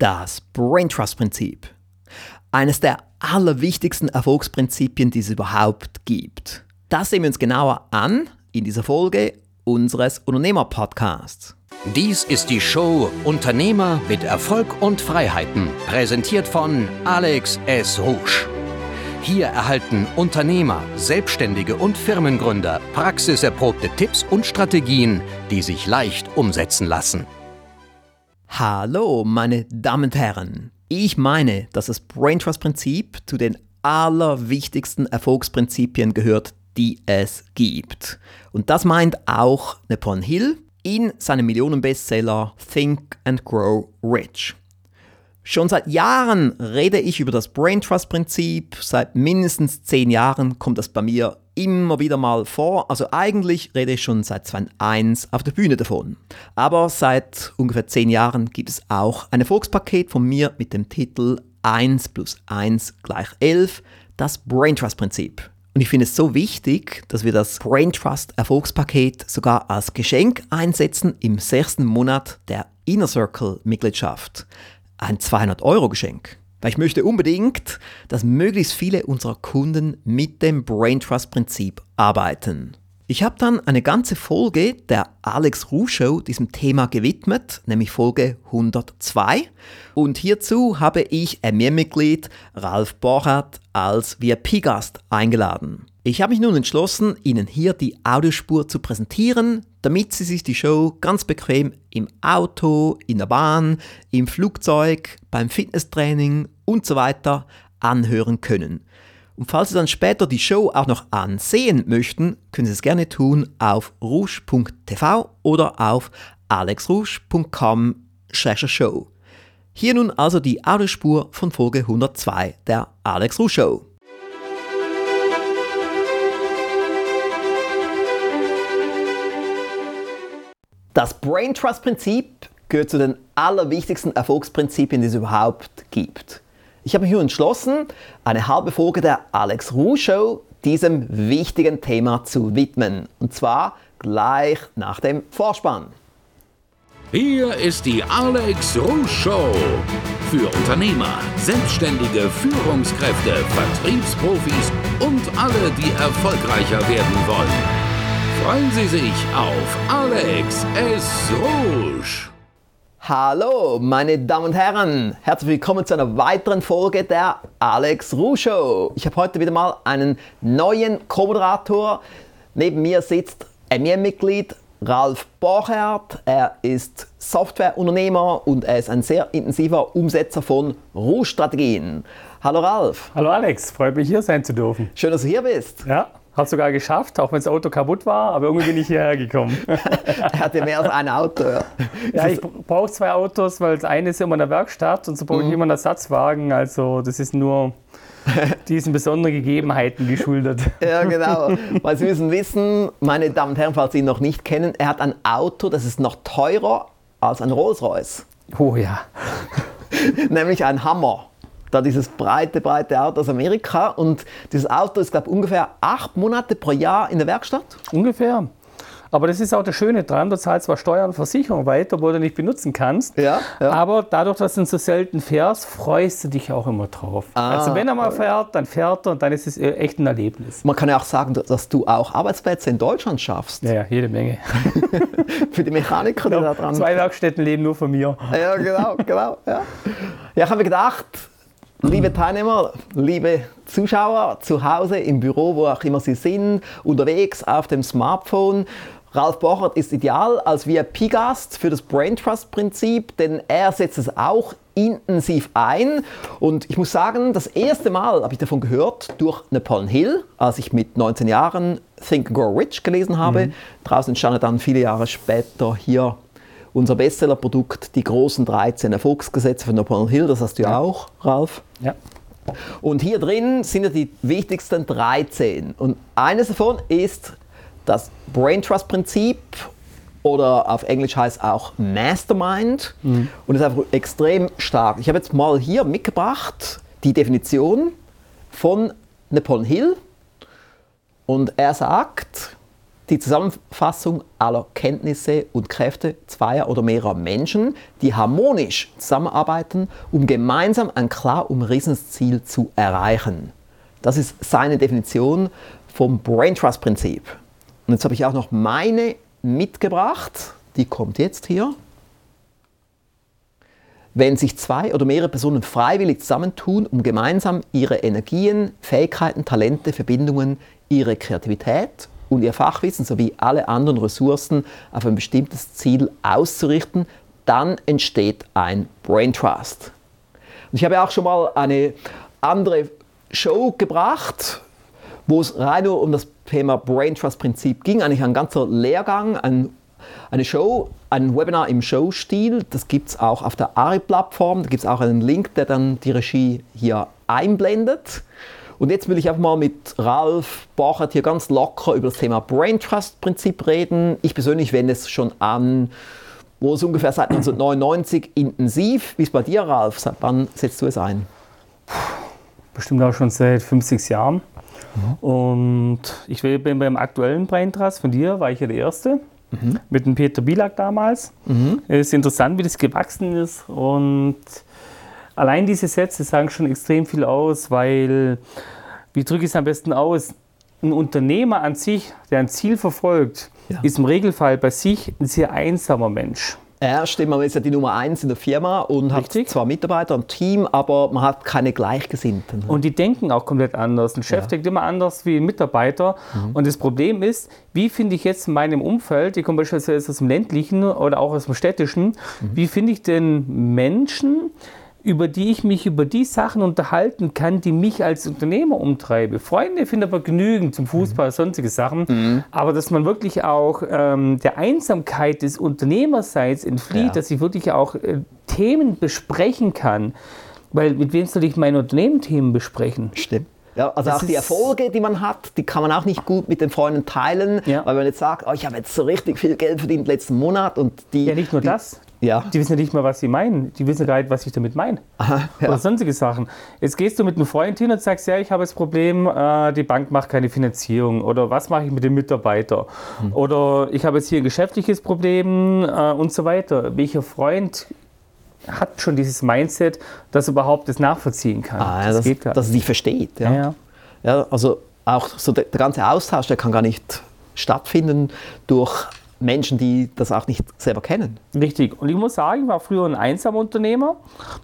Das Brain Trust Prinzip. Eines der allerwichtigsten Erfolgsprinzipien, die es überhaupt gibt. Das sehen wir uns genauer an in dieser Folge unseres Unternehmer-Podcasts. Dies ist die Show Unternehmer mit Erfolg und Freiheiten, präsentiert von Alex S. Rouge. Hier erhalten Unternehmer, Selbstständige und Firmengründer praxiserprobte Tipps und Strategien, die sich leicht umsetzen lassen. Hallo, meine Damen und Herren. Ich meine, dass das Brain Trust Prinzip zu den allerwichtigsten Erfolgsprinzipien gehört, die es gibt. Und das meint auch Napoleon Hill in seinem Millionenbestseller Think and Grow Rich. Schon seit Jahren rede ich über das Brain Trust Prinzip. Seit mindestens zehn Jahren kommt das bei mir immer wieder mal vor. Also eigentlich rede ich schon seit 2001 auf der Bühne davon. Aber seit ungefähr zehn Jahren gibt es auch ein Erfolgspaket von mir mit dem Titel 1 plus 1 gleich 11, das Brain Trust Prinzip. Und ich finde es so wichtig, dass wir das Brain Trust Erfolgspaket sogar als Geschenk einsetzen im sechsten Monat der Inner Circle Mitgliedschaft. Ein 200-Euro-Geschenk. Weil ich möchte unbedingt, dass möglichst viele unserer Kunden mit dem Brain Trust Prinzip arbeiten. Ich habe dann eine ganze Folge der Alex Ruh Show diesem Thema gewidmet, nämlich Folge 102. Und hierzu habe ich EMIR-Mitglied Ralf Borchardt als VIP-Gast eingeladen. Ich habe mich nun entschlossen, Ihnen hier die Audiospur zu präsentieren, damit Sie sich die Show ganz bequem im Auto, in der Bahn, im Flugzeug, beim Fitnesstraining und so weiter anhören können. Und falls Sie dann später die Show auch noch ansehen möchten, können Sie es gerne tun auf rouge.tv oder auf alexrouge.com/show. Hier nun also die Audiospur von Folge 102 der Alex Rouge Show. Das Brain Trust Prinzip gehört zu den allerwichtigsten Erfolgsprinzipien, die es überhaupt gibt. Ich habe mich nun entschlossen, eine halbe Folge der Alex Ruh Show diesem wichtigen Thema zu widmen. Und zwar gleich nach dem Vorspann. Hier ist die Alex Ruh Show. Für Unternehmer, Selbstständige, Führungskräfte, Vertriebsprofis und alle, die erfolgreicher werden wollen. Freuen Sie sich auf Alex S. Rouge. Hallo, meine Damen und Herren. Herzlich willkommen zu einer weiteren Folge der Alex Rouge Show. Ich habe heute wieder mal einen neuen Co-Moderator. Neben mir sitzt EMIR-Mitglied Ralf Borchert. Er ist Softwareunternehmer und er ist ein sehr intensiver Umsetzer von Rouge-Strategien. Hallo Ralf. Hallo Alex, freut mich hier sein zu dürfen. Schön, dass du hier bist. Ja, hat sogar geschafft, auch wenn das Auto kaputt war, aber irgendwie bin ich hierher gekommen. er hatte mehr als ein Auto. Ja, ja ich brauche zwei Autos, weil das eine ist immer in der Werkstatt und so brauche ich mhm. immer einen Ersatzwagen. Also das ist nur diesen besonderen Gegebenheiten geschuldet. Ja, genau. Weil Sie müssen wissen, meine Damen und Herren, falls Sie ihn noch nicht kennen, er hat ein Auto, das ist noch teurer als ein Rolls-Royce. Oh ja. Nämlich ein Hammer da dieses breite, breite Auto aus Amerika. Und dieses Auto ist, glaube ich, ungefähr acht Monate pro Jahr in der Werkstatt. Ungefähr. Aber das ist auch das Schöne dran, du zahlst zwar Steuern und Versicherung weiter, obwohl du nicht benutzen kannst. Ja, ja. Aber dadurch, dass du so selten fährst, freust du dich auch immer drauf. Ah, also wenn er mal fährt, dann fährt er und dann ist es äh, echt ein Erlebnis. Man kann ja auch sagen, dass du auch Arbeitsplätze in Deutschland schaffst. Ja, ja jede Menge. Für die Mechaniker, die genau, da dran Zwei Werkstätten leben nur von mir. Ja, genau, genau. Ja, ja ich habe mir gedacht, Liebe Teilnehmer, liebe Zuschauer zu Hause, im Büro, wo auch immer Sie sind, unterwegs auf dem Smartphone, Ralf Bochert ist ideal als VIP-Gast für das Brain Trust Prinzip, denn er setzt es auch intensiv ein. Und ich muss sagen, das erste Mal habe ich davon gehört durch Napoleon Hill, als ich mit 19 Jahren Think and Grow Rich gelesen habe. Mhm. Draußen entstand dann viele Jahre später hier unser Bestsellerprodukt, die großen 13 Erfolgsgesetze von Napoleon Hill, das hast du ja auch, Ralf. Ja. Und hier drin sind ja die wichtigsten 13. Und eines davon ist das Brain Trust Prinzip oder auf Englisch heißt es auch Mastermind mhm. und ist einfach extrem stark. Ich habe jetzt mal hier mitgebracht die Definition von Napoleon Hill und er sagt, die Zusammenfassung aller Kenntnisse und Kräfte zweier oder mehrerer Menschen, die harmonisch zusammenarbeiten, um gemeinsam ein klar umrissenes Ziel zu erreichen. Das ist seine Definition vom Brain Trust Prinzip. Und jetzt habe ich auch noch meine mitgebracht. Die kommt jetzt hier. Wenn sich zwei oder mehrere Personen freiwillig zusammentun, um gemeinsam ihre Energien, Fähigkeiten, Talente, Verbindungen, ihre Kreativität und ihr Fachwissen sowie alle anderen Ressourcen auf ein bestimmtes Ziel auszurichten, dann entsteht ein Brain Trust. Und ich habe auch schon mal eine andere Show gebracht, wo es rein nur um das Thema Brain Trust Prinzip ging, eigentlich ein ganzer Lehrgang, ein, eine Show, ein Webinar im Show-Stil. Das gibt es auch auf der ARI-Plattform. Da gibt es auch einen Link, der dann die Regie hier einblendet. Und jetzt will ich einfach mal mit Ralf Borchert hier ganz locker über das Thema Brain Trust Prinzip reden. Ich persönlich wende es schon an, wo es ungefähr seit 1999 intensiv. Wie ist bei dir, Ralf? Seit wann setzt du es ein? Bestimmt auch schon seit 50 Jahren. Mhm. Und ich bin beim aktuellen Brain Trust von dir, war ich ja der Erste. Mhm. Mit dem Peter Bielak damals. Mhm. Es ist interessant, wie das gewachsen ist. Und allein diese Sätze sagen schon extrem viel aus, weil, wie drücke ich es am besten aus? Ein Unternehmer an sich, der ein Ziel verfolgt, ja. ist im Regelfall bei sich ein sehr einsamer Mensch. Ja, stimmt. Man ist ja die Nummer eins in der Firma und Richtig. hat zwar Mitarbeiter und Team, aber man hat keine Gleichgesinnten. Und die denken auch komplett anders. Ein Chef ja. denkt immer anders wie ein Mitarbeiter. Mhm. Und das Problem ist, wie finde ich jetzt in meinem Umfeld, ich komme beispielsweise aus dem ländlichen oder auch aus dem städtischen, mhm. wie finde ich denn Menschen, über die ich mich über die Sachen unterhalten kann, die mich als Unternehmer umtreibe. Freunde finden aber genügend zum Fußball, mhm. sonstige Sachen, mhm. aber dass man wirklich auch ähm, der Einsamkeit des Unternehmerseins entflieht, ja. dass ich wirklich auch äh, Themen besprechen kann. Weil mit wem soll ich meine Unternehmen-Themen besprechen? Stimmt. Ja, also das auch die Erfolge, die man hat, die kann man auch nicht gut mit den Freunden teilen, ja. weil man jetzt sagt, oh, ich habe jetzt so richtig viel Geld verdient letzten Monat und die... Ja, nicht nur die, das. Ja. Die wissen ja nicht mal, was sie meinen. Die wissen gar nicht, was ich damit meine. Aha, ja. Oder sonstige Sachen. Jetzt gehst du mit einem Freund hin und sagst, ja, ich habe das Problem, äh, die Bank macht keine Finanzierung. Oder was mache ich mit dem Mitarbeiter? Hm. Oder ich habe jetzt hier ein geschäftliches Problem äh, und so weiter. Welcher Freund hat schon dieses Mindset, dass er überhaupt das nachvollziehen kann? Ah, das, das geht gar dass er dich versteht. Ja. Ja, ja. also auch so der, der ganze Austausch, der kann gar nicht stattfinden durch Menschen, die das auch nicht selber kennen. Richtig. Und ich muss sagen, ich war früher ein Einsamunternehmer.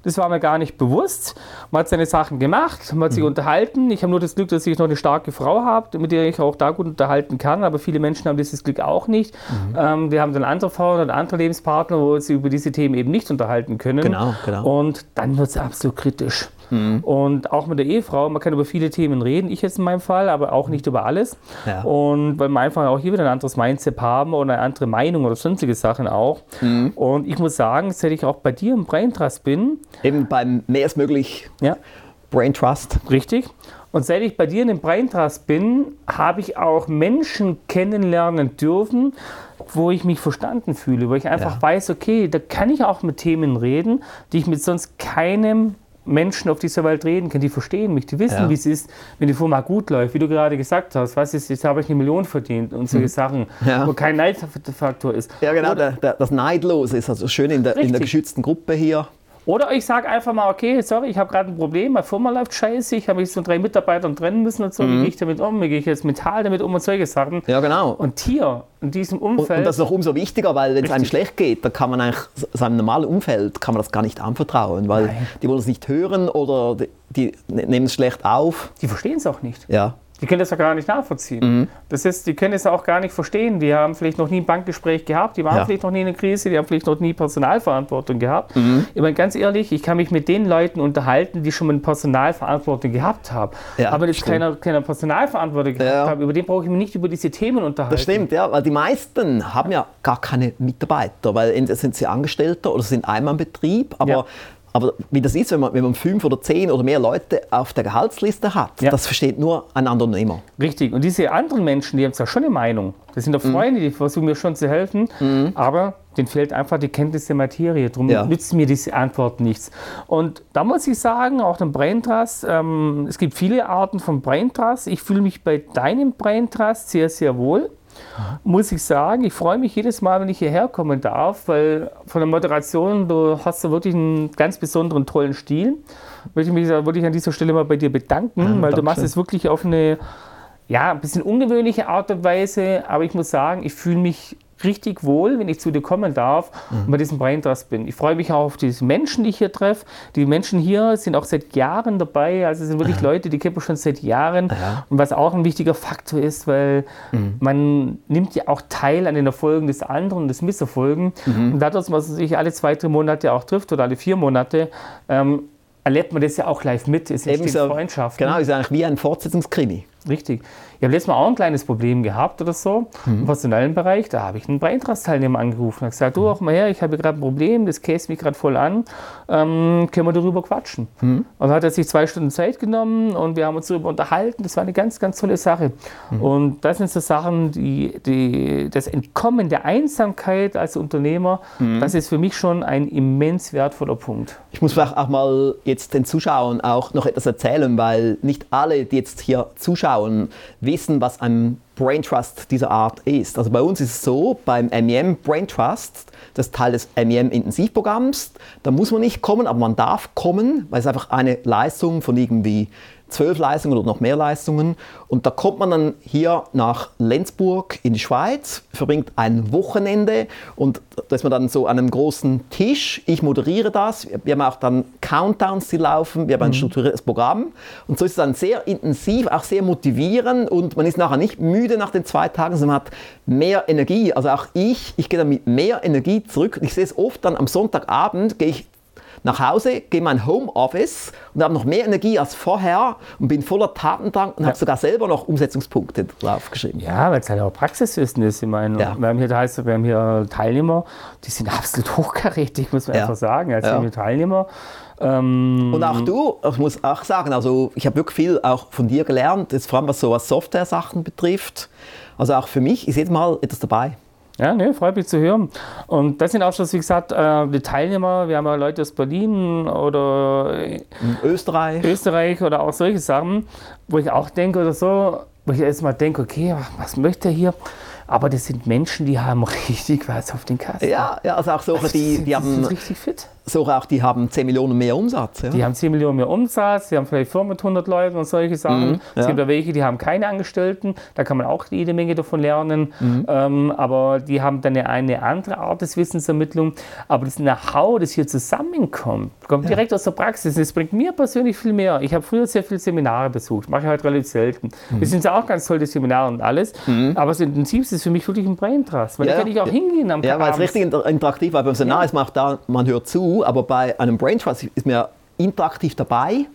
Das war mir gar nicht bewusst. Man hat seine Sachen gemacht, man hat sich mhm. unterhalten. Ich habe nur das Glück, dass ich noch eine starke Frau habe, mit der ich auch da gut unterhalten kann. Aber viele Menschen haben dieses Glück auch nicht. Mhm. Ähm, die haben dann andere Frauen und andere Lebenspartner, wo sie über diese Themen eben nicht unterhalten können. Genau, genau. Und dann wird es absolut kritisch. Mhm. Und auch mit der Ehefrau, man kann über viele Themen reden, ich jetzt in meinem Fall, aber auch nicht über alles. Ja. Und weil wir einfach auch hier wieder ein anderes Mindset haben oder eine andere Meinung oder sonstige Sachen auch. Mhm. Und ich muss sagen, seit ich auch bei dir im Brain Trust bin. Eben beim mehr ist möglich ja. Brain Trust. Richtig. Und seit ich bei dir in dem Brain Trust bin, habe ich auch Menschen kennenlernen dürfen, wo ich mich verstanden fühle, wo ich einfach ja. weiß, okay, da kann ich auch mit Themen reden, die ich mit sonst keinem Menschen auf dieser Welt reden können, die verstehen mich, die wissen, ja. wie es ist, wenn die Firma gut läuft, wie du gerade gesagt hast, was ist, jetzt habe ich eine Million verdient und solche hm. Sachen, ja. wo kein Neidfaktor ist. Ja, genau, der, der, das Neidlose ist also schön in der, in der geschützten Gruppe hier. Oder ich sage einfach mal, okay, sorry, ich habe gerade ein Problem, meine Firma läuft scheiße, ich habe mich von drei Mitarbeitern trennen müssen und so, mhm. wie gehe ich damit um, wie gehe ich jetzt Metall damit um und solche Sachen. Ja, genau. Und hier, in diesem Umfeld... Und, und das ist noch umso wichtiger, weil wenn es einem schlecht geht, dann kann man eigentlich, seinem normalen Umfeld, kann man das gar nicht anvertrauen, weil Nein. die wollen es nicht hören oder die, die nehmen es schlecht auf. Die verstehen es auch nicht. Ja. Die können das ja gar nicht nachvollziehen. Mhm. Das ist, die können es auch gar nicht verstehen. Die haben vielleicht noch nie ein Bankgespräch gehabt, die waren ja. vielleicht noch nie in einer Krise, die haben vielleicht noch nie Personalverantwortung gehabt. Mhm. Ich meine, ganz ehrlich, ich kann mich mit den Leuten unterhalten, die schon mal eine Personalverantwortung gehabt haben. Ja, Aber das keiner, keiner Personalverantwortung gehabt ja. haben, über den brauche ich mich nicht über diese Themen unterhalten. Das stimmt, ja, weil die meisten haben ja gar keine Mitarbeiter, weil entweder sind sie Angestellter oder sind einmal im Betrieb, aber aber wie das ist, wenn man, wenn man fünf oder zehn oder mehr Leute auf der Gehaltsliste hat, ja. das versteht nur ein Unternehmer. Richtig. Und diese anderen Menschen, die haben zwar schon eine Meinung. Das sind doch mhm. Freunde, die versuchen mir schon zu helfen, mhm. aber denen fehlt einfach die Kenntnis der Materie. Darum ja. nützen mir diese Antwort nichts. Und da muss ich sagen, auch den Brain Trust, ähm, es gibt viele Arten von Brain Trust. Ich fühle mich bei deinem Brain Trust sehr, sehr wohl. Muss ich sagen, ich freue mich jedes Mal, wenn ich hierher kommen darf, weil von der Moderation, du hast da wirklich einen ganz besonderen, tollen Stil. Würde ich mich wirklich an dieser Stelle mal bei dir bedanken, Ja, weil du machst es wirklich auf eine ja, ein bisschen ungewöhnliche Art und Weise, aber ich muss sagen, ich fühle mich richtig wohl, wenn ich zu dir kommen darf und bei diesem Brain Trust bin. Ich freue mich auch auf diese Menschen, die ich hier treffe. Die Menschen hier sind auch seit Jahren dabei, also es sind wirklich Leute, die kennt man schon seit Jahren. Ja. Und was auch ein wichtiger Faktor ist, weil man nimmt ja auch teil an den Erfolgen des anderen, des Misserfolgen. Und dadurch, dass man sich alle zwei, drei Monate auch trifft oder alle vier Monate, ähm, erlebt man das ja auch live mit. Es entstehen Ebenso, Freundschaften. Genau, ist eigentlich wie ein Fortsetzungskrimi. Richtig. Ich habe letztes Mal auch ein kleines Problem gehabt oder so, Mhm. im personellen Bereich. Da habe ich einen Braintrust-Teilnehmer angerufen und gesagt, Mhm. du, auch mal her, ich habe gerade ein Problem, das käst mich gerade voll an, ähm, können wir darüber quatschen? Mhm. Und dann hat er sich zwei Stunden Zeit genommen und wir haben uns darüber unterhalten. Das war eine ganz, ganz tolle Sache. Mhm. Und das sind so Sachen, die, die, das Entkommen der Einsamkeit als Unternehmer, Mhm. das ist für mich schon ein immens wertvoller Punkt. Ich muss vielleicht auch mal jetzt den Zuschauern auch noch etwas erzählen, weil nicht alle, die jetzt hier zuschauen, wissen, was ein Brain Trust dieser Art ist. Also bei uns ist es so, beim MEM Brain Trust, das Teil des MEM Intensivprogramms, da muss man nicht kommen, aber man darf kommen, weil es einfach eine Leistung von irgendwie zwölf Leistungen oder noch mehr Leistungen. Und da kommt man dann hier nach Lenzburg in die Schweiz, verbringt ein Wochenende und da ist man dann so an einem großen Tisch. Ich moderiere das. Wir haben auch dann Countdowns, die laufen. Wir haben ein strukturiertes Programm. Und so ist es dann sehr intensiv, auch sehr motivierend und man ist nachher nicht müde nach den zwei Tagen, sondern hat mehr Energie. Also auch ich, ich gehe dann mit mehr Energie zurück. Ich sehe es oft dann am Sonntagabend, gehe ich nach Hause, gehe in mein Homeoffice und habe noch mehr Energie als vorher und bin voller Tatendrang und habe sogar selber noch Umsetzungspunkte draufgeschrieben. Ja, weil es halt auch Praxiswissen ist. Ich meine, Ja. wir, haben hier, heißt, wir haben hier Teilnehmer, die sind absolut hochkarätig, muss man Ja. einfach sagen. Als Ja. Teilnehmer. Ähm, Und auch du, ich muss auch sagen, also ich habe wirklich viel auch von dir gelernt, jetzt vor allem was so was Software-Sachen betrifft. Also auch für mich ist jedes Mal etwas dabei. Ja, ne, freut mich zu hören. Und das sind auch schon, wie gesagt, äh, die Teilnehmer. Wir haben ja Leute aus Berlin oder In Österreich. Österreich oder auch solche Sachen, wo ich auch denke oder so, wo ich erstmal denke, okay, was möchte er hier? Aber das sind Menschen, die haben richtig was auf den Kasten. Ja, ja, also auch solche, die, die haben sind richtig fit. Solche auch, die haben 10 Millionen mehr Umsatz. Ja. Die haben 10 Millionen mehr Umsatz, die haben vielleicht Firmen mit 100 Leuten und solche Sachen. Mhm, Es ja. gibt ja welche, die haben keine Angestellten, da kann man auch jede Menge davon lernen. Mhm. Ähm, aber die haben dann eine, eine andere Art des Wissensermittlung. Aber das Know-how, das hier zusammenkommt, kommt direkt aus der Praxis. Das bringt mir persönlich viel mehr. Ich habe früher sehr viele Seminare besucht, mache ich heute relativ selten. Mhm. Das sind ja auch ganz tolle Seminare und alles. Aber das Intensivste ist für mich wirklich ein Brain Trust, weil Ja, da kann ich auch ja. hingehen am Ja, weil es richtig inter- interaktiv war. Beim Seminar ist man auch da, man hört zu, aber bei einem Brain Trust ist man interaktiv dabei.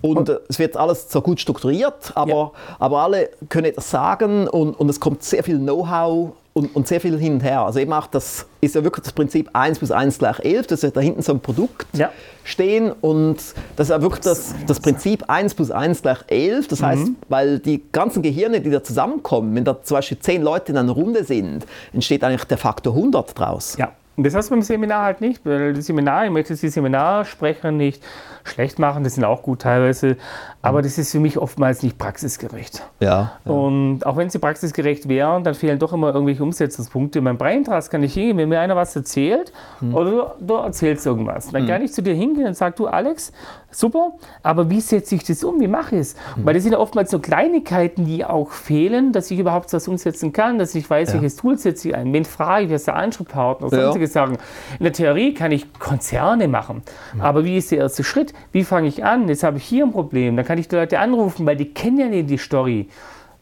Und äh, es wird alles so gut strukturiert, aber, Ja. aber alle können etwas sagen und, und es kommt sehr viel Know-how und, und sehr viel hin und her. Also eben auch das ist ja wirklich das Prinzip 1 plus 1 gleich 11, das ist ja da hinten so ein Produkt Ja. stehen und das ist ja wirklich das, das Prinzip 1 plus 1 gleich 11. Das heißt, weil die ganzen Gehirne, die da zusammenkommen, wenn da zum Beispiel 10 Leute in einer Runde sind, entsteht eigentlich der Faktor 100 draus. Ja, und das hast du beim Seminar halt nicht. Weil die Seminar, ich möchte die Seminarsprecher nicht schlecht machen, das sind auch gut teilweise, aber das ist für mich oftmals nicht praxisgerecht. Ja. Und auch wenn sie praxisgerecht wären, dann fehlen doch immer irgendwelche Umsetzungspunkte. Beim Braintrust kann ich hingehen, wenn mir einer was erzählt oder du, du erzählst irgendwas. Dann kann ich zu dir hingehen und sage, du Alex, super, aber wie setze ich das um? Wie mache ich es? Weil das sind ja oftmals so Kleinigkeiten, die auch fehlen, dass ich überhaupt was umsetzen kann, dass ich weiß, welches Tool setze ich ein, wen frage ich, wer ist der Ansprechpartner, Ja. sonstige Sachen. In der Theorie kann ich Konzerne machen, aber wie ist der erste Schritt? Wie fange ich an? Jetzt habe ich hier ein Problem, dann kann ich die Leute anrufen, weil die kennen ja nicht die Story.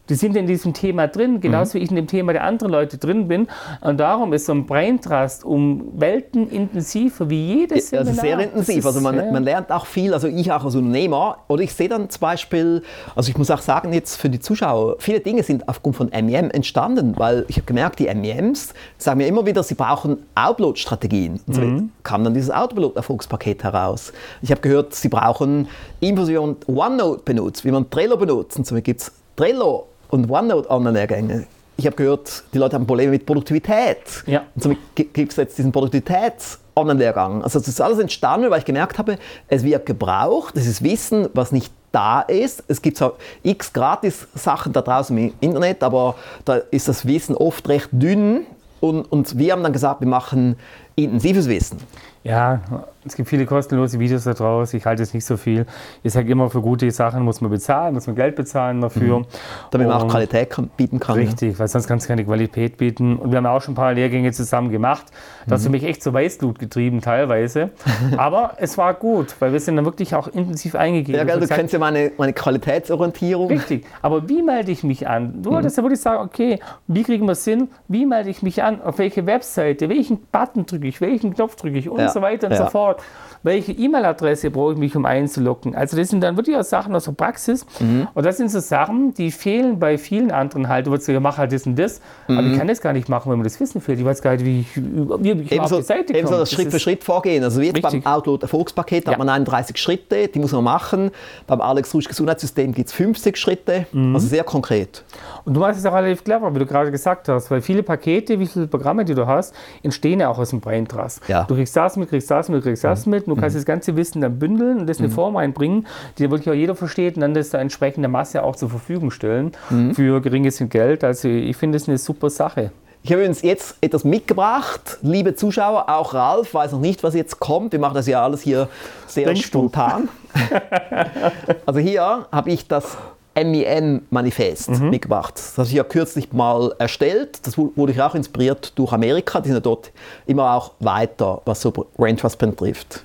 Die sind in diesem Thema drin, genauso wie ich in dem Thema der anderen Leute drin bin. Und darum ist so ein Brain Trust um Welten intensiver wie jedes Also Seminar. sehr Das intensiv. Also man, ja. man lernt auch viel, also ich auch als Unternehmer. Oder ich sehe dann zum Beispiel, also ich muss auch sagen jetzt für die Zuschauer, viele Dinge sind aufgrund von MEM entstanden, weil ich habe gemerkt, die MEMs sagen mir immer wieder, sie brauchen Outload-Strategien. Und so Mhm. kam dann dieses Autopilot-Erfolgspaket heraus. Ich habe gehört, sie brauchen Infos, wie man OneNote benutzt, wie man Trello benutzt. Und so gibt es Trello und OneNote-Online-Lehrgänge. Ich habe gehört, die Leute haben Probleme mit Produktivität. Ja. Und somit gibt es jetzt diesen Produktivitäts-Online-Lehrgang. Also das ist alles entstanden, weil ich gemerkt habe, es wird gebraucht, das ist Wissen, was nicht da ist. Es gibt so x Gratis-Sachen da draußen im Internet, aber da ist das Wissen oft recht dünn. Und, und wir haben dann gesagt, wir machen intensives Wissen. Ja, es gibt viele kostenlose Videos da draußen. Ich halte es nicht so viel. Ich sage immer, für gute Sachen muss man bezahlen, muss man Geld bezahlen dafür. Mhm. Damit man auch Qualität bieten kann. Richtig, ja. weil sonst kannst du keine Qualität bieten. Und wir haben auch schon ein paar Lehrgänge zusammen gemacht. Das mhm. hat mich echt zur Weißglut getrieben teilweise. Aber es war gut, weil wir sind dann wirklich auch intensiv eingegeben. Ja, geil, du kennst ja meine, meine Qualitätsorientierung. Richtig, aber wie melde ich mich an? Du wolltest mhm. ja wirklich sagen, okay, wie kriegen wir es hin? Wie melde ich mich an? Auf welche Webseite? Welchen Button drücke ich? Welchen Knopf drücke ich? Und ja. So weiter und ja. so fort welche E-Mail-Adresse brauche ich mich, um einzuloggen. Also das sind dann wirklich auch Sachen aus der Praxis. Mhm. Und das sind so Sachen, die fehlen bei vielen anderen halt. Du würdest sagen, mach halt das und das. Mhm. Aber ich kann das gar nicht machen, wenn mir das Wissen fehlt. Ich weiß gar nicht, wie ich, wie ich auf die Seite komme. Ebenso das Schritt für Schritt vorgehen. Also wie jetzt richtig. beim Outload Erfolgspaket ja. hat man 31 Schritte, die muss man machen. Beim Alex Rusch Gesundheitssystem gibt es 50 Schritte. Mhm. Also sehr konkret. Und du machst es auch relativ clever, wie du gerade gesagt hast, weil viele Pakete, wie viele Programme, die du hast, entstehen ja auch aus dem Brain Trust. Ja. Du kriegst das mit, kriegst das mit, kriegst das mhm. mit. Du kannst mhm. das ganze Wissen dann bündeln und das in eine mhm. Form einbringen, die wirklich auch jeder versteht und dann das der entsprechende Masse auch zur Verfügung stellen mhm. für geringes Geld. Also ich finde es eine super Sache. Ich habe uns jetzt etwas mitgebracht, liebe Zuschauer, auch Ralf weiß noch nicht, was jetzt kommt. Wir machen das ja alles hier sehr Denkst spontan. also hier habe ich das MEM-Manifest mhm. mitgebracht. Das habe ich ja kürzlich mal erstellt. Das wurde ich auch inspiriert durch Amerika. Die sind ja dort immer auch weiter, was so Brain Trust betrifft.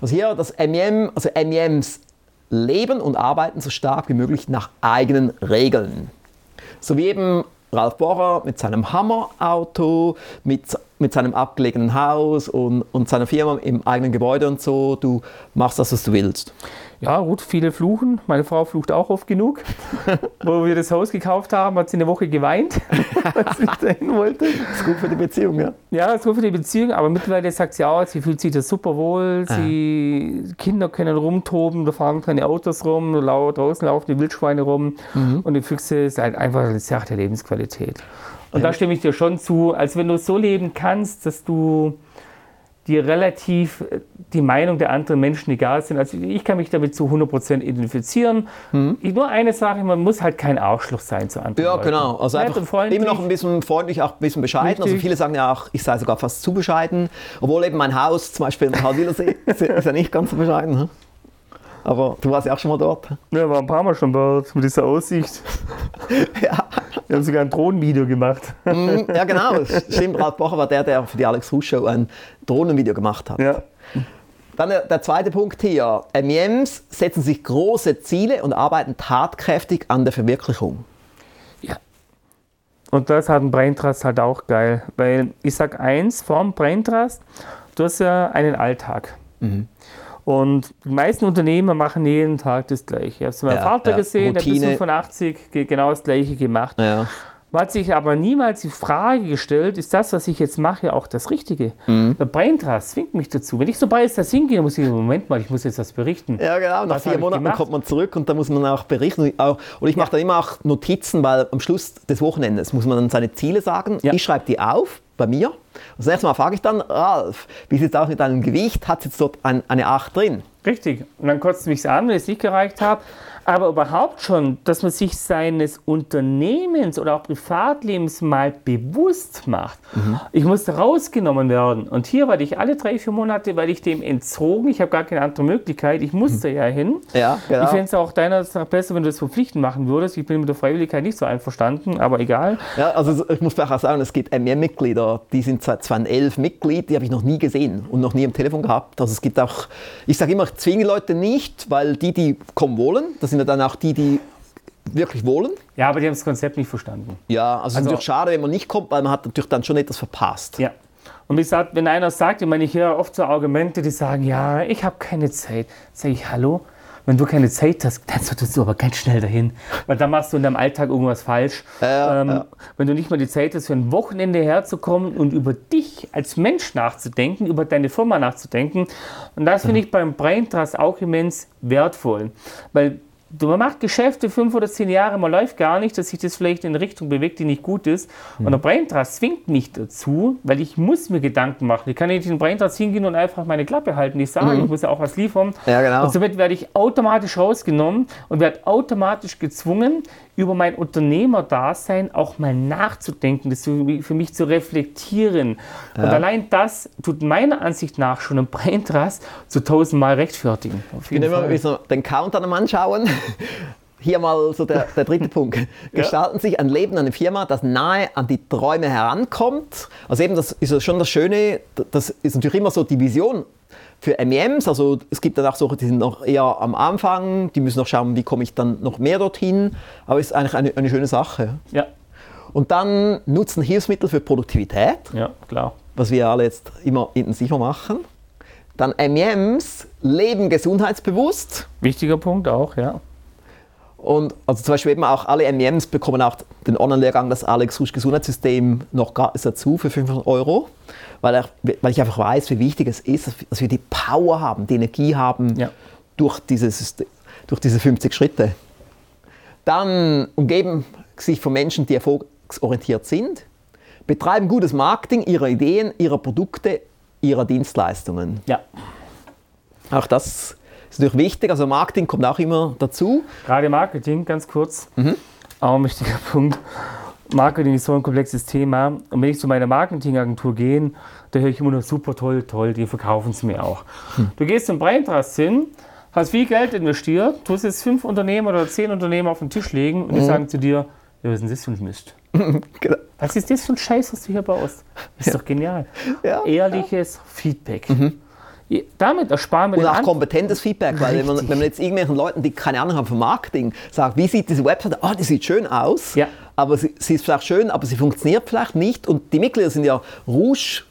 Also hier das MEM, also MEMs leben und arbeiten so stark wie möglich nach eigenen Regeln. So wie eben Ralf Bohrer mit seinem Hammerauto, mit, mit seinem abgelegenen Haus und, und seiner Firma im eigenen Gebäude und so. Du machst das, was du willst. Ja, gut, viele fluchen. Meine Frau flucht auch oft genug. Wo wir das Haus gekauft haben, hat sie eine Woche geweint, als ich dahin wollte. Das ist gut für die Beziehung, ja? Ja, das ist gut für die Beziehung, aber mittlerweile sagt sie auch, sie fühlt sich da super wohl. Sie, ah. Kinder können rumtoben, da fahren keine Autos rum, draußen laufen die Wildschweine rum mhm. und die Füchse ist halt einfach eine Sache der Lebensqualität. Und ja. da stimme ich dir schon zu, als wenn du so leben kannst, dass du die relativ äh, die Meinung der anderen Menschen egal sind. Also ich kann mich damit zu 100% identifizieren. Mhm. Nur eine Sache, man muss halt kein Arschloch sein zu anderen Ja, Leuten. genau. Also Nett einfach immer noch ein bisschen freundlich, auch ein bisschen bescheiden. Also Richtig. Also viele sagen ja auch, ich sei sogar fast zu bescheiden. Obwohl eben mein Haus zum Beispiel in Karlwilersee ist ja nicht ganz so bescheiden. Hm? Aber du warst ja auch schon mal dort. Ja, war ein paar Mal schon dort mit dieser Aussicht. ja. Wir haben sogar ein Drohnenvideo gemacht. Mhm, ja, genau. Stimmt, Ralf Bocher war der, der für die Alex Rusch Show ein Drohnenvideo gemacht hat. Ja. Dann der, der, zweite Punkt hier. MEMs setzen sich große Ziele und arbeiten tatkräftig an der Verwirklichung. Ja. Und das hat ein Braintrust halt auch geil. Weil ich sag eins, vorm Braintrust, du hast ja einen Alltag. Mhm. Und die meisten Unternehmer machen jeden Tag das Gleiche. Ich habe es meinem ja, Vater ja. gesehen, Routine. der bis 85 genau das Gleiche gemacht. Ja. Man hat sich aber niemals die Frage gestellt, ist das, was ich jetzt mache, auch das Richtige? Mhm. Der Braintrust zwingt mich dazu. Wenn ich so bei das hingehe, muss ich, Moment mal, ich muss jetzt was berichten. Ja, genau. Nach vier Monaten kommt man zurück und da muss man auch berichten. Und ich mache dann immer auch Notizen, weil am Schluss des Wochenendes muss man dann seine Ziele sagen. Ja. Ich schreibe die auf bei mir. Das erste Mal frage ich dann, Ralf, wie sieht es aus mit deinem Gewicht? Hat es jetzt dort ein, eine 8 drin? Richtig. Und dann kotzt mich an, wenn ich es nicht gereicht habe aber überhaupt schon, dass man sich seines Unternehmens oder auch Privatlebens mal bewusst macht. Mhm. Ich musste rausgenommen werden. Und hier war ich alle drei, vier Monate, weil ich dem entzogen. Ich habe gar keine andere Möglichkeit. Ich musste mhm. ja hin. Ja, genau. Ich fände es auch deiner besser, wenn du das verpflichtend machen würdest. Ich bin mit der Freiwilligkeit nicht so einverstanden, aber egal. Ja, also ich muss auch sagen, es gibt mehr Mitglieder, die sind seit 2011 Mitglied, die habe ich noch nie gesehen und noch nie am Telefon gehabt. Also es gibt auch, ich sage immer, ich zwinge Leute nicht, weil die, die kommen wollen, das sind sind ja dann auch die, die wirklich wollen. Ja, aber die haben das Konzept nicht verstanden. Ja, also, also es ist also natürlich schade, wenn man nicht kommt, weil man hat natürlich dann schon etwas verpasst. Ja. Und wie gesagt, wenn einer sagt, ich meine, ich höre oft so Argumente, die sagen, ja, ich habe keine Zeit, sage ich, hallo, wenn du keine Zeit hast, dann solltest du aber ganz schnell dahin, weil dann machst du in deinem Alltag irgendwas falsch. Ja, ähm, ja. Wenn du nicht mal die Zeit hast, für ein Wochenende herzukommen und über dich als Mensch nachzudenken, über deine Firma nachzudenken. Und das finde ich beim Brain Trust auch immens wertvoll, weil man macht Geschäfte fünf oder zehn Jahre, man läuft gar nicht, dass sich das vielleicht in eine Richtung bewegt, die nicht gut ist. Mhm. Und der Braintrust zwingt mich dazu, weil ich muss mir Gedanken machen. Ich kann nicht in den Braintrust hingehen und einfach meine Klappe halten, nicht sagen, mhm. ich muss ja auch was liefern. Ja, genau. Und somit werde ich automatisch rausgenommen und werde automatisch gezwungen, über mein Unternehmerdasein auch mal nachzudenken, das für mich zu reflektieren. Ja. Und allein das tut meiner Ansicht nach schon ein Braintrust zu tausendmal rechtfertigen. Fall. Wir so den Countdown anschauen. Hier mal so der, der dritte Punkt. Gestalten ja. sich ein Leben, eine Firma, das nahe an die Träume herankommt. Also eben, das ist schon das Schöne, das ist natürlich immer so die Vision für MEMs, also es gibt dann auch solche, die sind noch eher am Anfang, die müssen noch schauen, wie komme ich dann noch mehr dorthin, aber es ist eigentlich eine, eine schöne Sache. Ja. Und dann nutzen Hilfsmittel für Produktivität, ja, klar. was wir alle jetzt immer intensiver machen. Dann MEMs leben gesundheitsbewusst. Wichtiger Punkt auch, ja. Und also zum Beispiel eben auch alle MEMs bekommen auch den Online-Lehrgang das Alex Rusch Gesundheitssystem noch gratis dazu für 500 Euro, weil, er, weil ich einfach weiß, wie wichtig es ist, dass wir die Power haben, die Energie haben ja. durch, dieses, durch diese 50 Schritte. Dann umgeben sich von Menschen, die erfolgsorientiert sind, betreiben gutes Marketing ihrer Ideen, ihrer Produkte, ihrer Dienstleistungen. Ja. Auch das ist natürlich wichtig, also Marketing kommt auch immer dazu. Gerade Marketing, ganz kurz, mhm. auch ein wichtiger Punkt. Marketing ist so ein komplexes Thema. Und wenn ich zu meiner Marketingagentur gehe, da höre ich immer nur super toll, toll, die verkaufen es mir auch. Hm. Du gehst zum Braintrust hin, hast viel Geld investiert, tust jetzt fünf Unternehmen oder zehn Unternehmen auf den Tisch legen und die mhm. sagen zu dir, ja, was ist denn das für ein Mist? genau. Was ist das für ein Scheiß, was du hier baust? Das ist ja. doch genial. Ja, Ehrliches. Feedback. Mhm. Damit ersparen wir Und auch kompetentes Feedback, weil wenn man, wenn man, jetzt irgendwelchen Leuten, die keine Ahnung haben von Marketing, sagt, wie sieht diese Website aus? Oh, die sieht schön aus, ja. aber sie, sie, ist vielleicht schön, aber sie funktioniert vielleicht nicht. Und die Mitglieder sind ja Rouge,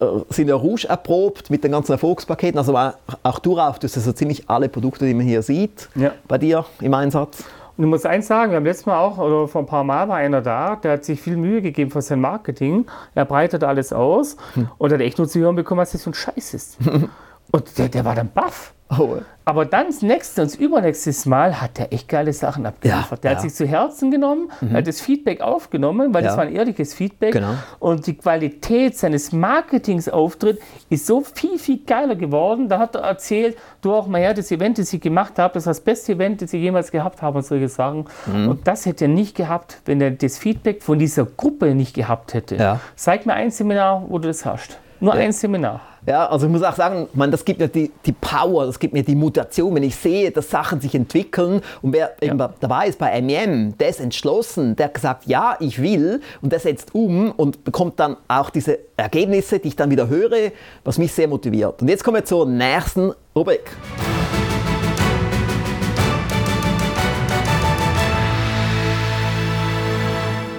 äh, sind ja Rouge erprobt mit den ganzen Erfolgspaketen. Also auch du rauf, das sind so ziemlich alle Produkte, die man hier sieht, ja. bei dir im Einsatz. Und ich muss eins sagen, wir haben letztes Mal auch, oder vor ein paar Mal war einer da, der hat sich viel Mühe gegeben für sein Marketing. Er breitet alles aus hm. und hat echt nur zu hören bekommen, was das für ein Scheiß ist. und der, der war dann baff. Oh. Aber dann das nächste und das übernächste Mal hat er echt geile Sachen abgeliefert. Ja, der ja. hat sich zu Herzen genommen, mhm. hat das Feedback aufgenommen, weil ja. das war ein ehrliches Feedback. Genau. Und die Qualität seines Marketingsauftritt ist so viel, viel geiler geworden. Da hat er erzählt, du auch mal her, das Event, das ich gemacht habe, das war das beste Event, das ich jemals gehabt habe und solche Sachen. Mhm. Und das hätte er nicht gehabt, wenn er das Feedback von dieser Gruppe nicht gehabt hätte. Zeig mir ein Seminar, wo du das hast. Nur ein Seminar. Ja, also ich muss auch sagen, man, das gibt mir die, die Power, das gibt mir die Mutation, wenn ich sehe, dass Sachen sich entwickeln und wer ja. eben dabei ist bei MEM, der ist entschlossen, der hat gesagt, ja, ich will und der setzt um und bekommt dann auch diese Ergebnisse, die ich dann wieder höre, was mich sehr motiviert. Und jetzt kommen wir zur nächsten Rubrik.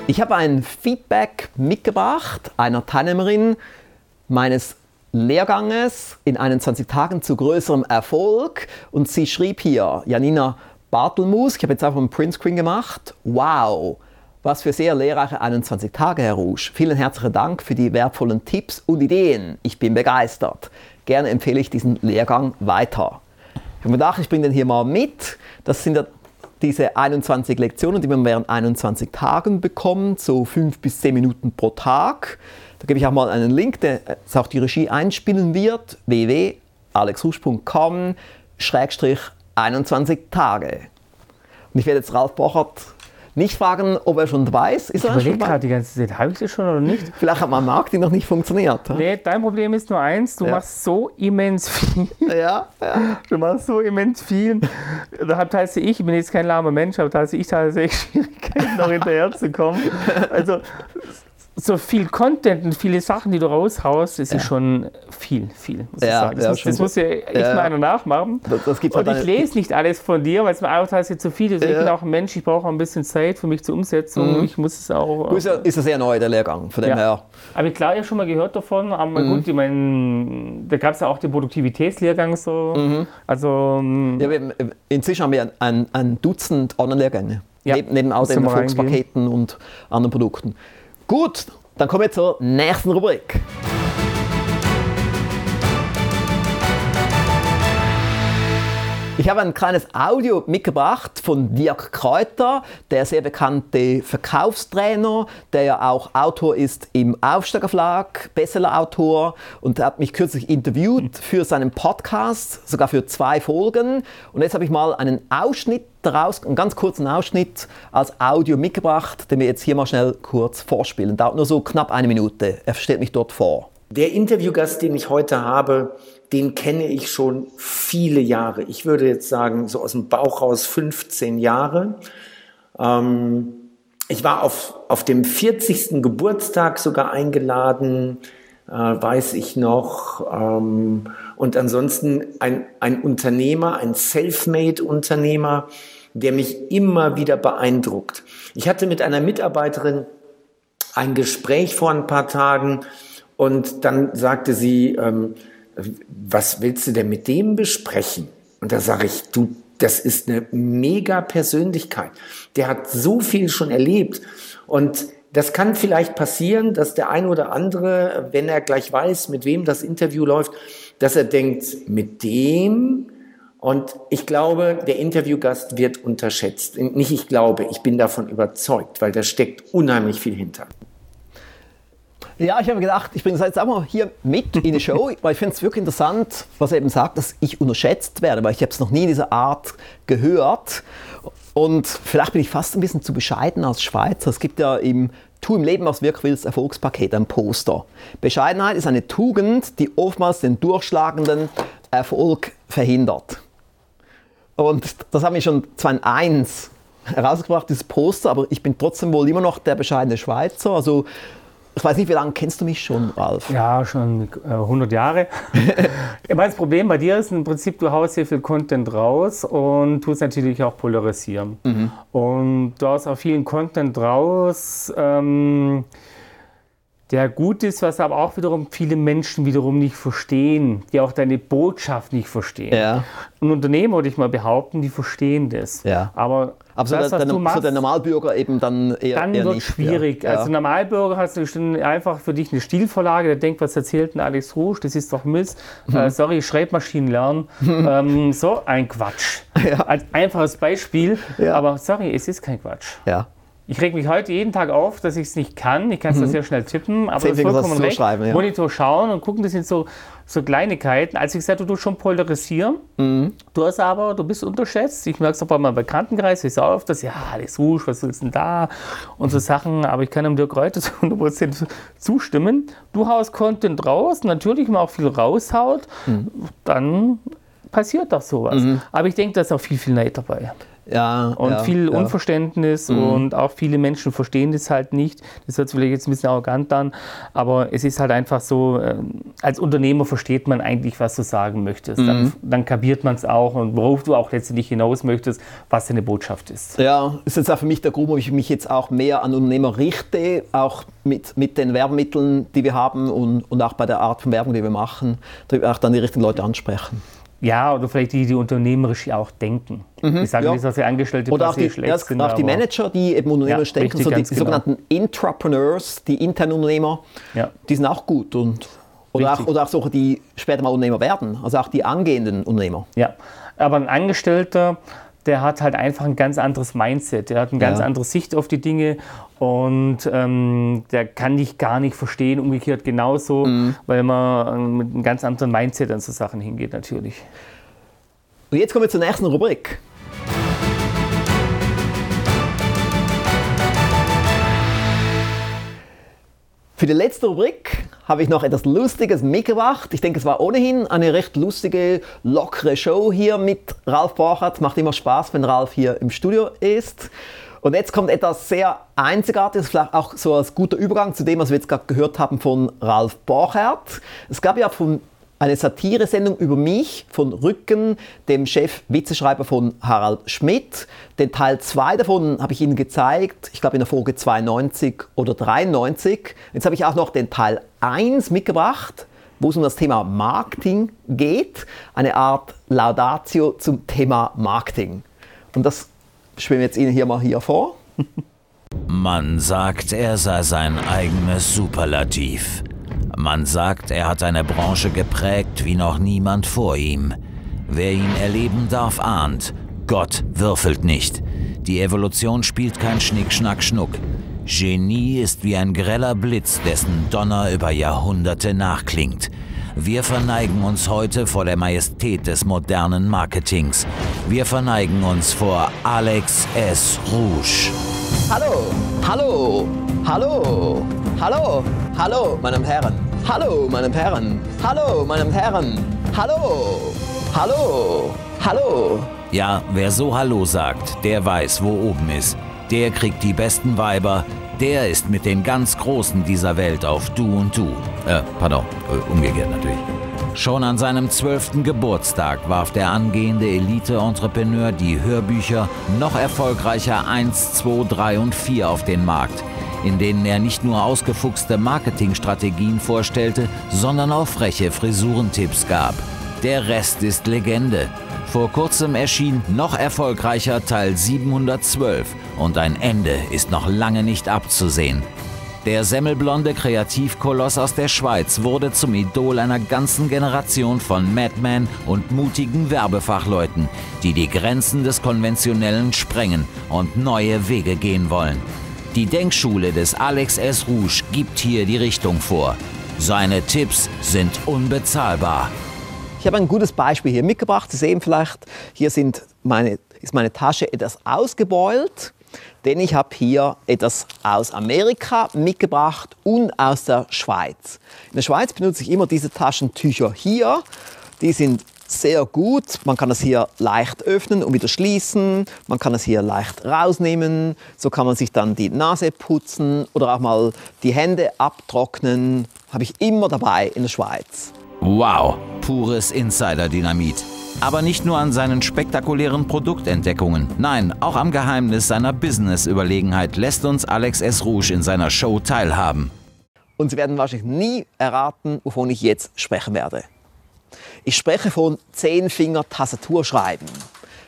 Ich habe ein Feedback mitgebracht einer Teilnehmerin meines Lehrganges in 21 Tagen zu größerem Erfolg. Und sie schrieb hier, Janina Bartelmus, ich habe jetzt einfach einen Printscreen gemacht. Wow, was für sehr lehrreiche 21 Tage, Herr Rouge. Vielen herzlichen Dank für die wertvollen Tipps und Ideen. Ich bin begeistert. Gerne empfehle ich diesen Lehrgang weiter. Ich habe mir gedacht, ich bringe den hier mal mit. Das sind diese 21 Lektionen, die man während 21 Tagen bekommt, so 5 bis 10 Minuten pro Tag. Da gebe ich auch mal einen Link, der auch die Regie einspielen wird, www.alexhusch.com 21 Tage. Und ich werde jetzt Ralf Bochert nicht fragen, ob er schon dabei ist. ich überlege gerade die ganze Zeit, habe ich das schon oder nicht? Vielleicht hat mein Marketing noch nicht funktioniert. Nee, dein Problem ist nur eins, du ja. machst so immens viel. Ja, ja. Du machst so immens viel. Da habe teilweise ich, ich bin jetzt kein lahmer Mensch, aber teilweise ich tatsächlich Schwierigkeiten, noch hinterher zu kommen. Also so viel Content und viele Sachen, die du raushaust, ist ja, schon viel, viel, muss ja, ich sagen. Das, ja, muss, das muss ja echt ja. mal einer nachmachen. Das, das und halt ich lese nicht alles von dir, weil es mir auch teilweise zu viel ist. Ich bin auch ein Mensch, ich brauche ein bisschen Zeit für mich zur Umsetzung. Mhm. Ich muss es auch. Ist ja, ist ja sehr neu, der Lehrgang, von dem her. Aber klar, ja schon mal gehört davon. Aber mhm. gut, ich meine, da gab es ja auch den Produktivitätslehrgang so. Mhm. Also. Ähm, ja, wir, inzwischen haben wir ein, ein Dutzend Online-Lehrgänge. Neben, neben all den Erfolgspaketen und anderen Produkten. Gut, dann kommen wir zur nächsten Rubrik. Ich habe ein kleines Audio mitgebracht von Dirk Kräuter, der sehr bekannte Verkaufstrainer, der ja auch Autor ist im Aufsteiger Verlag, Bestseller-Autor und hat mich kürzlich interviewt für seinen Podcast, sogar für zwei Folgen. Und jetzt habe ich mal einen Ausschnitt daraus, einen ganz kurzen Ausschnitt als Audio mitgebracht, den wir jetzt hier mal schnell kurz vorspielen. Dauert nur so knapp eine Minute. Er stellt mich dort vor. Der Interviewgast, den ich heute habe, den kenne ich schon viele Jahre. Ich würde jetzt sagen, so aus dem Bauch raus 15 Jahre. Ähm, ich war auf, auf dem 40. Geburtstag sogar eingeladen, äh, weiß ich noch. Ähm, und ansonsten ein, ein Unternehmer, ein Selfmade-Unternehmer, der mich immer wieder beeindruckt. Ich hatte mit einer Mitarbeiterin ein Gespräch vor ein paar Tagen und dann sagte sie, ähm, was willst du denn mit dem besprechen? Und da sage ich, du, das ist eine mega Persönlichkeit. Der hat so viel schon erlebt. Und das kann vielleicht passieren, dass der ein oder andere, wenn er gleich weiß, mit wem das Interview läuft, dass er denkt, mit dem. Und ich glaube, der Interviewgast wird unterschätzt. Nicht ich glaube, ich bin davon überzeugt, weil da steckt unheimlich viel hinter. Ja, ich habe gedacht, ich bringe es jetzt auch mal hier mit in die Show, weil ich finde es wirklich interessant, was er eben sagt, dass ich unterschätzt werde, weil ich habe es noch nie in dieser Art gehört. Und vielleicht bin ich fast ein bisschen zu bescheiden als Schweizer. Es gibt ja im Tu im Leben, was wirklich willst, Erfolgspaket, ein Poster. Bescheidenheit ist eine Tugend, die oftmals den durchschlagenden Erfolg verhindert. Und das haben wir schon 2001 herausgebracht, dieses Poster, aber ich bin trotzdem wohl immer noch der bescheidene Schweizer. Also ich weiß nicht, wie lange kennst du mich schon, Ralf? Ja, schon äh, 100 Jahre. das Problem bei dir ist im Prinzip, du haust sehr viel Content raus und tust natürlich auch polarisieren. Mhm. Und du hast auch vielen Content raus. Ähm, der gut ist, was aber auch wiederum viele Menschen wiederum nicht verstehen, die auch deine Botschaft nicht verstehen. Ja. Und Unternehmen, würde ich mal behaupten, die verstehen das. Ja. Aber, aber das, so, der, der, machst, so der Normalbürger eben dann eher Dann wird es schwierig. Ja. Also Normalbürger hast du einfach für dich eine Stilvorlage, der denkt, was erzählt denn Alex Rouge, das ist doch Mist. Hm. Äh, sorry, Schreibmaschinen lernen. ähm, so ein Quatsch. Ja. Als einfaches Beispiel, aber sorry, es ist kein Quatsch. Ja. Ich reg mich heute jeden Tag auf, dass ich es nicht kann. Ich kann es mhm. sehr schnell tippen, aber das ist vollkommen recht. Ja. Monitor schauen und gucken, das sind so, so Kleinigkeiten. Als ich gesagt habe, du schon polarisieren, mhm. du hast aber, du bist unterschätzt. Ich merke es auch bei meinem Bekanntenkreis, ich sage oft, dass ja, alles Rouge, was ist denn da? Und so Sachen, aber ich kann dem Dirk Reuter zu 100% zustimmen. Du haust Content raus, natürlich, wenn man auch viel raushaut, mhm. dann passiert doch sowas. Mhm. Aber ich denke, da ist auch viel, viel Neid dabei. Ja, und ja, viel ja. Unverständnis mhm. und auch viele Menschen verstehen das halt nicht. Das hört sich vielleicht jetzt ein bisschen arrogant an, aber es ist halt einfach so, äh, als Unternehmer versteht man eigentlich, was du sagen möchtest. Mhm. Dann, dann kapiert man es auch und worauf du auch letztendlich hinaus möchtest, was deine Botschaft ist. Ja, ist jetzt auch für mich der Grund, wo ich mich jetzt auch mehr an Unternehmer richte, auch mit, mit den Werbemitteln, die wir haben und, und auch bei der Art von Werbung, die wir machen, auch dann die richtigen Leute ansprechen. Ja, oder vielleicht die, die unternehmerisch auch denken. Mhm, ich sage ja. nicht, dass sie Angestellte oder auch die, schlecht ja, sind. Auch die Manager, die eben unternehmerisch ja, denken, richtig, so die, die genau. sogenannten Intrapreneurs, die internen Unternehmer, ja. die sind auch gut. Und, oder, auch, oder auch solche, die später mal Unternehmer werden, also auch die angehenden Unternehmer. Ja, aber ein Angestellter, der hat halt einfach ein ganz anderes Mindset, der hat eine ganz ja. andere Sicht auf die Dinge und ähm, der kann dich gar nicht verstehen, umgekehrt genauso, mhm. weil man ähm, mit einem ganz anderen Mindset an so Sachen hingeht natürlich. Und jetzt kommen wir zur nächsten Rubrik. Für die letzte Rubrik habe ich noch etwas Lustiges mitgebracht. Ich denke, es war ohnehin eine recht lustige, lockere Show hier mit Ralf Borchardt. Macht immer Spaß, wenn Ralf hier im Studio ist. Und jetzt kommt etwas sehr Einzigartiges, vielleicht auch so als guter Übergang zu dem, was wir jetzt gerade gehört haben von Ralf Borchardt. Es gab ja von eine Satiresendung über mich von Rücken, dem Chef-Witzeschreiber von Harald Schmidt. Den Teil 2 davon habe ich Ihnen gezeigt, ich glaube in der Folge 92 oder 93. Jetzt habe ich auch noch den Teil 1 mitgebracht, wo es um das Thema Marketing geht. Eine Art Laudatio zum Thema Marketing. Und das schwimmen wir jetzt Ihnen hier mal hier vor. Man sagt, er sei sein eigenes Superlativ. Man sagt, er hat eine Branche geprägt wie noch niemand vor ihm. Wer ihn erleben darf, ahnt, Gott würfelt nicht. Die Evolution spielt kein Schnick, Schnack, Schnuck. Genie ist wie ein greller Blitz, dessen Donner über Jahrhunderte nachklingt. Wir verneigen uns heute vor der Majestät des modernen Marketings. Wir verneigen uns vor Alex S. Rouge. Hallo, hallo, hallo, hallo, hallo, meine Herren. Hallo, meine Herren. Hallo, meine Herren. Hallo, hallo, hallo. Ja, wer so Hallo sagt, der weiß, wo oben ist. Der kriegt die besten Weiber. Der ist mit den ganz Großen dieser Welt auf Du und Du. Äh, pardon, äh, umgekehrt natürlich. Schon an seinem zwölften Geburtstag warf der angehende Elite-Entrepreneur die Hörbücher noch erfolgreicher 1, 2, 3 und 4 auf den Markt, in denen er nicht nur ausgefuchste Marketingstrategien vorstellte, sondern auch freche Frisurentipps gab. Der Rest ist Legende. Vor kurzem erschien noch erfolgreicher Teil 712 und ein Ende ist noch lange nicht abzusehen. Der semmelblonde Kreativkoloss aus der Schweiz wurde zum Idol einer ganzen Generation von Madmen und mutigen Werbefachleuten, die die Grenzen des Konventionellen sprengen und neue Wege gehen wollen. Die Denkschule des Alex S. Rouge gibt hier die Richtung vor. Seine Tipps sind unbezahlbar. Ich habe ein gutes Beispiel hier mitgebracht. Sie sehen vielleicht, hier meine, ist meine Tasche etwas ausgebeult, denn ich habe hier etwas aus Amerika mitgebracht und aus der Schweiz. In der Schweiz benutze ich immer diese Taschentücher hier. Die sind sehr gut. Man kann das hier leicht öffnen und wieder schließen. Man kann es hier leicht rausnehmen. So kann man sich dann die Nase putzen oder auch mal die Hände abtrocknen. Habe ich immer dabei in der Schweiz. Wow, pures Insider-Dynamit. Aber nicht nur an seinen spektakulären Produktentdeckungen, nein, auch am Geheimnis seiner Business-Überlegenheit lässt uns Alex S. Rouge in seiner Show teilhaben. Und Sie werden wahrscheinlich nie erraten, wovon ich jetzt sprechen werde. Ich spreche von Zehnfinger-Tastaturschreiben.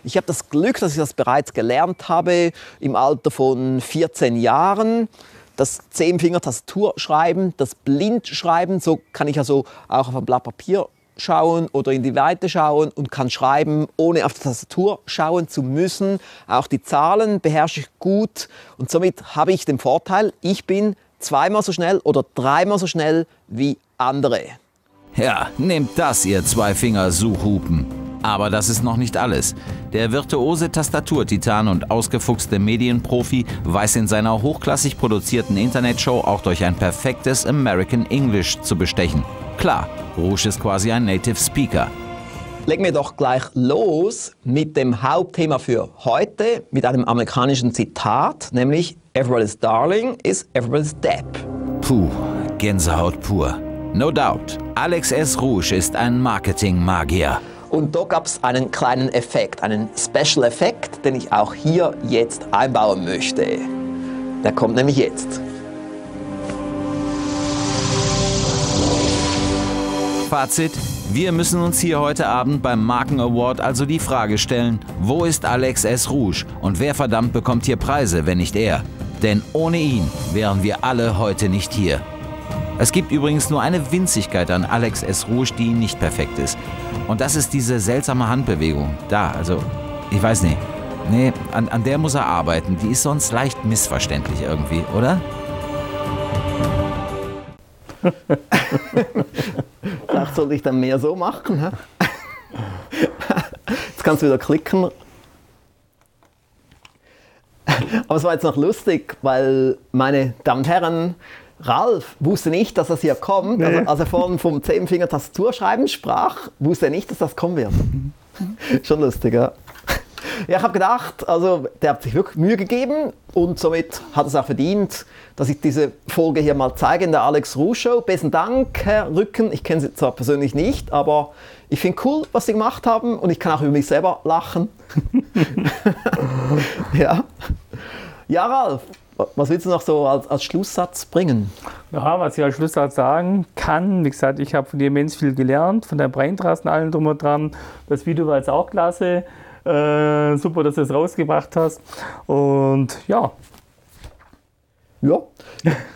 Ich habe das Glück, dass ich das bereits gelernt habe im Alter von 14 Jahren. Das Zehnfinger-Tastaturschreiben, das Blindschreiben, so kann ich also auch auf ein Blatt Papier schauen oder in die Weite schauen und kann schreiben, ohne auf die Tastatur schauen zu müssen. Auch die Zahlen beherrsche ich gut und somit habe ich den Vorteil, ich bin zweimal so schnell oder dreimal so schnell wie andere. Ja, nehmt das, ihr Zwei-Finger-Suchhupen. Aber das ist noch nicht alles. Der virtuose Tastaturtitan und ausgefuchste Medienprofi weiß in seiner hochklassig produzierten Internetshow auch durch ein perfektes American English zu bestechen. Klar, Rouge ist quasi ein Native Speaker. Legen wir doch gleich los mit dem Hauptthema für heute, mit einem amerikanischen Zitat, nämlich Everybody's Darling is Everybody's Depp. Puh, Gänsehaut pur. No doubt, Alex S. Rouge ist ein Marketing-Magier. Und da gab es einen kleinen Effekt, einen Special Effekt, den ich auch hier jetzt einbauen möchte. Der kommt nämlich jetzt. Fazit, wir müssen uns hier heute Abend beim Marken Award also die Frage stellen, wo ist Alex S. Rouge und wer verdammt bekommt hier Preise, wenn nicht er? Denn ohne ihn wären wir alle heute nicht hier. Es gibt übrigens nur eine Winzigkeit an Alex S. Rouge, die nicht perfekt ist. Und das ist diese seltsame Handbewegung. Da, also, ich weiß nicht. Nee, an, an der muss er arbeiten. Die ist sonst leicht missverständlich irgendwie, oder? Vielleicht sollte ich dann mehr so machen. hä? Jetzt kannst du wieder klicken. Aber es war jetzt noch lustig, weil meine Damen und Herren, Ralf wusste nicht, dass das hier kommt. Also, als er vorhin vom Zehnfinger Tastaturschreiben sprach, wusste er nicht, dass das kommen wird. Schon lustig, ja. Ja, ich habe gedacht, also der hat sich wirklich Mühe gegeben und somit hat es auch verdient, dass ich diese Folge hier mal zeige in der Alex Ruh Show. Besten Dank, Herr Rücken. Ich kenne Sie zwar persönlich nicht, aber ich finde cool, was Sie gemacht haben und ich kann auch über mich selber lachen. ja. ja, Ralf, was willst du noch so als, als Schlusssatz bringen? Ja, was ich als Schlusssatz sagen kann, wie gesagt, ich habe von dir immens viel gelernt, von deinem Braintrust und allem drum und dran. Das Video war jetzt auch klasse. Äh, super, dass du es rausgebracht hast. Und ja, Ja,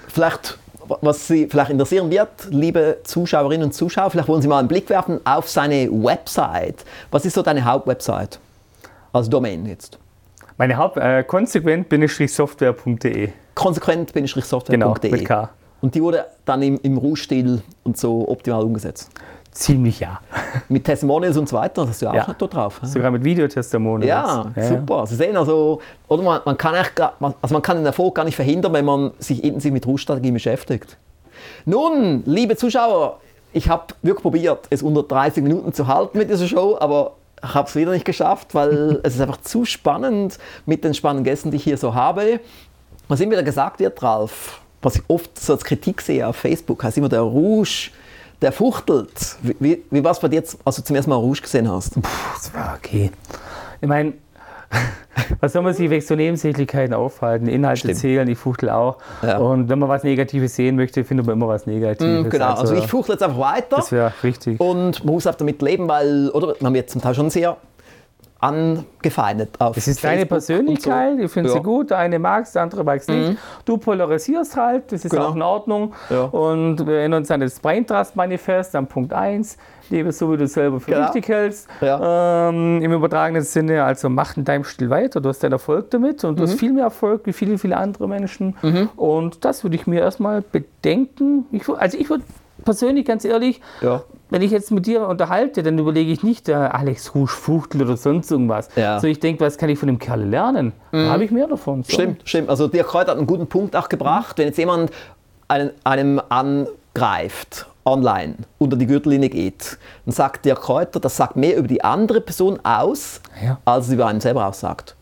vielleicht was Sie vielleicht interessieren wird, liebe Zuschauerinnen und Zuschauer, vielleicht wollen Sie mal einen Blick werfen auf seine Website. Was ist so deine Hauptwebsite? Als Domain jetzt. Meine Haupt äh, konsequent-software.de. Konsequent-software.de. Genau, mit K. Und die wurde dann im, im Rouge-Stil und so optimal umgesetzt. Ziemlich ja. Mit Testimonials und so weiter, das hast du ja auch Ja. dort drauf. hä? Sogar mit Videotestimonials. Ja, super. Sie sehen also, oder man, man, kann echt, also man kann den Erfolg gar nicht verhindern, wenn man sich intensiv mit Rouge-Strategien beschäftigt. Nun, liebe Zuschauer, ich habe wirklich probiert, es unter 30 Minuten zu halten mit dieser Show, aber habe es wieder nicht geschafft, weil es ist einfach zu spannend mit den spannenden Gästen, die ich hier so habe. Was immer wieder gesagt wird, Ralf, was ich oft so als Kritik sehe auf Facebook, heißt immer der Rouge, der fuchtelt. Wie, wie, wie war es bei dir, jetzt, als du zum ersten Mal Rouge gesehen hast? Das war okay. Ich meine, was soll man sich wegen so Nebensächlichkeiten aufhalten? Inhalte Stimmt. zählen, ich fuchtel auch. Ja. Und wenn man was Negatives sehen möchte, findet man immer was Negatives. Mm, Genau, also ich fuchtle jetzt einfach weiter. Das wäre richtig. Und man muss auch damit leben, weil, oder, man wird zum Teil schon sehr angefeindet. Auf Das ist deine Facebook und Persönlichkeit, ich finde Ja. Mhm. sie gut, der eine mag es, der andere mag es nicht. Du polarisierst halt, das ist Genau. auch in Ordnung. Ja. Und wir erinnern uns an das Brain Trust Manifest, an Punkt 1. Lebe so, wie du selber für Genau. richtig hältst. Ja. Ähm, Im übertragenen Sinne, also mach in deinem Stil weiter, du hast deinen Erfolg damit und du Mhm. hast viel mehr Erfolg wie viele, viele andere Menschen. Und das würde ich mir erstmal bedenken. Ich, also ich würde persönlich, ganz ehrlich, Ja. Wenn ich jetzt mit dir unterhalte, dann überlege ich nicht, äh, Alex Rouge Fuchtel oder sonst irgendwas. Ja. So ich denke, was kann ich von dem Kerl lernen? Da habe ich mehr davon. So. Stimmt, stimmt. Also Dirk Kräuter hat einen guten Punkt auch gebracht. Wenn jetzt jemand einen, einem angreift, online, unter die Gürtellinie geht, dann sagt Dirk Kräuter, das sagt mehr über die andere Person aus, Ja. als es über einen selber aussagt.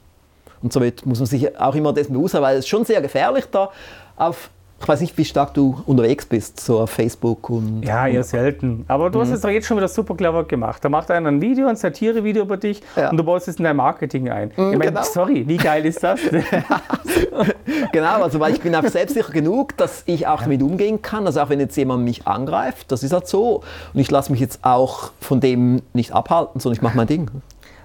Und somit muss man sich auch immer dessen bewusst sein, weil es ist schon sehr gefährlich da auf, ich weiß nicht, wie stark du unterwegs bist, so auf Facebook und... Ja, eher selten. Aber du hast es doch jetzt schon wieder super clever gemacht. Da macht einer ein Video, ein Satire-Video über dich Ja. und du baust es in dein Marketing ein. ich meine, genau. sorry, wie geil ist das? Genau, also weil ich bin auch selbstsicher genug, dass ich auch damit umgehen kann. Also auch wenn jetzt jemand mich angreift, das ist halt so. Und ich lasse mich jetzt auch von dem nicht abhalten, sondern ich mache mein Ding.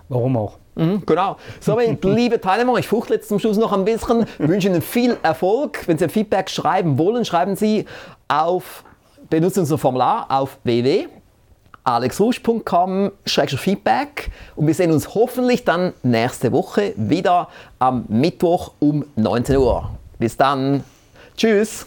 Warum auch? Mhm, genau. So, liebe Teilnehmer, ich fuchtle jetzt zum Schluss noch ein bisschen, wünsche Ihnen viel Erfolg. Wenn Sie ein Feedback schreiben wollen, schreiben Sie auf, benutzen unser Formular auf www.alexrusch.com-feedback und wir sehen uns hoffentlich dann nächste Woche wieder am Mittwoch um 19 Uhr. Bis dann. Tschüss.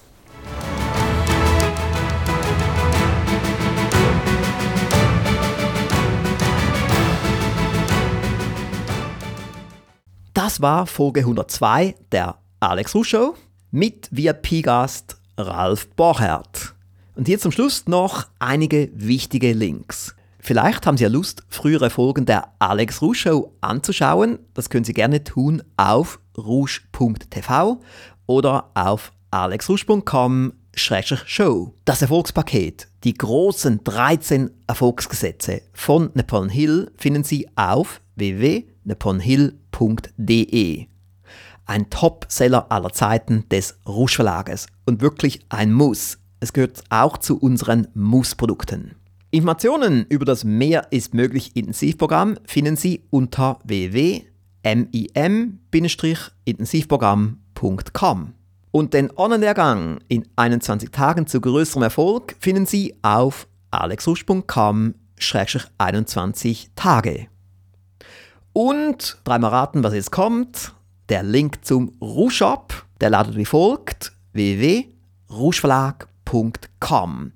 Das war Folge 102 der Alex Rusch Show mit VIP-Gast Ralf Borchert. Und hier zum Schluss noch einige wichtige Links. Vielleicht haben Sie ja Lust, frühere Folgen der Alex Rusch Show anzuschauen. Das können Sie gerne tun auf rouge.tv oder auf alexrusch.com Show. Das Erfolgspaket, die großen 13 Erfolgsgesetze von Napoleon Hill finden Sie auf www.napoleonhill.de. Ein Topseller aller Zeiten des Rouge Verlages und wirklich ein Muss. Es gehört auch zu unseren Muss-Produkten. Informationen über das Mehr ist möglich Intensivprogramm finden Sie unter www.mim-intensivprogramm.com. Und den Online-Lehrgang in 21 Tagen zu größerem Erfolg finden Sie auf alexrusch.com-21 Tage. Und dreimal raten, was jetzt kommt. Der Link zum Rouge-Shop, der lautet wie folgt: www.rougeverlag.com.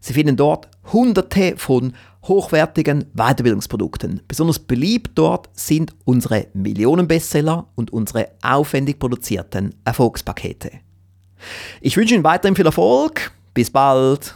Sie finden dort hunderte von hochwertigen Weiterbildungsprodukten. Besonders beliebt dort sind unsere Millionenbestseller und unsere aufwendig produzierten Erfolgspakete. Ich wünsche Ihnen weiterhin viel Erfolg. Bis bald.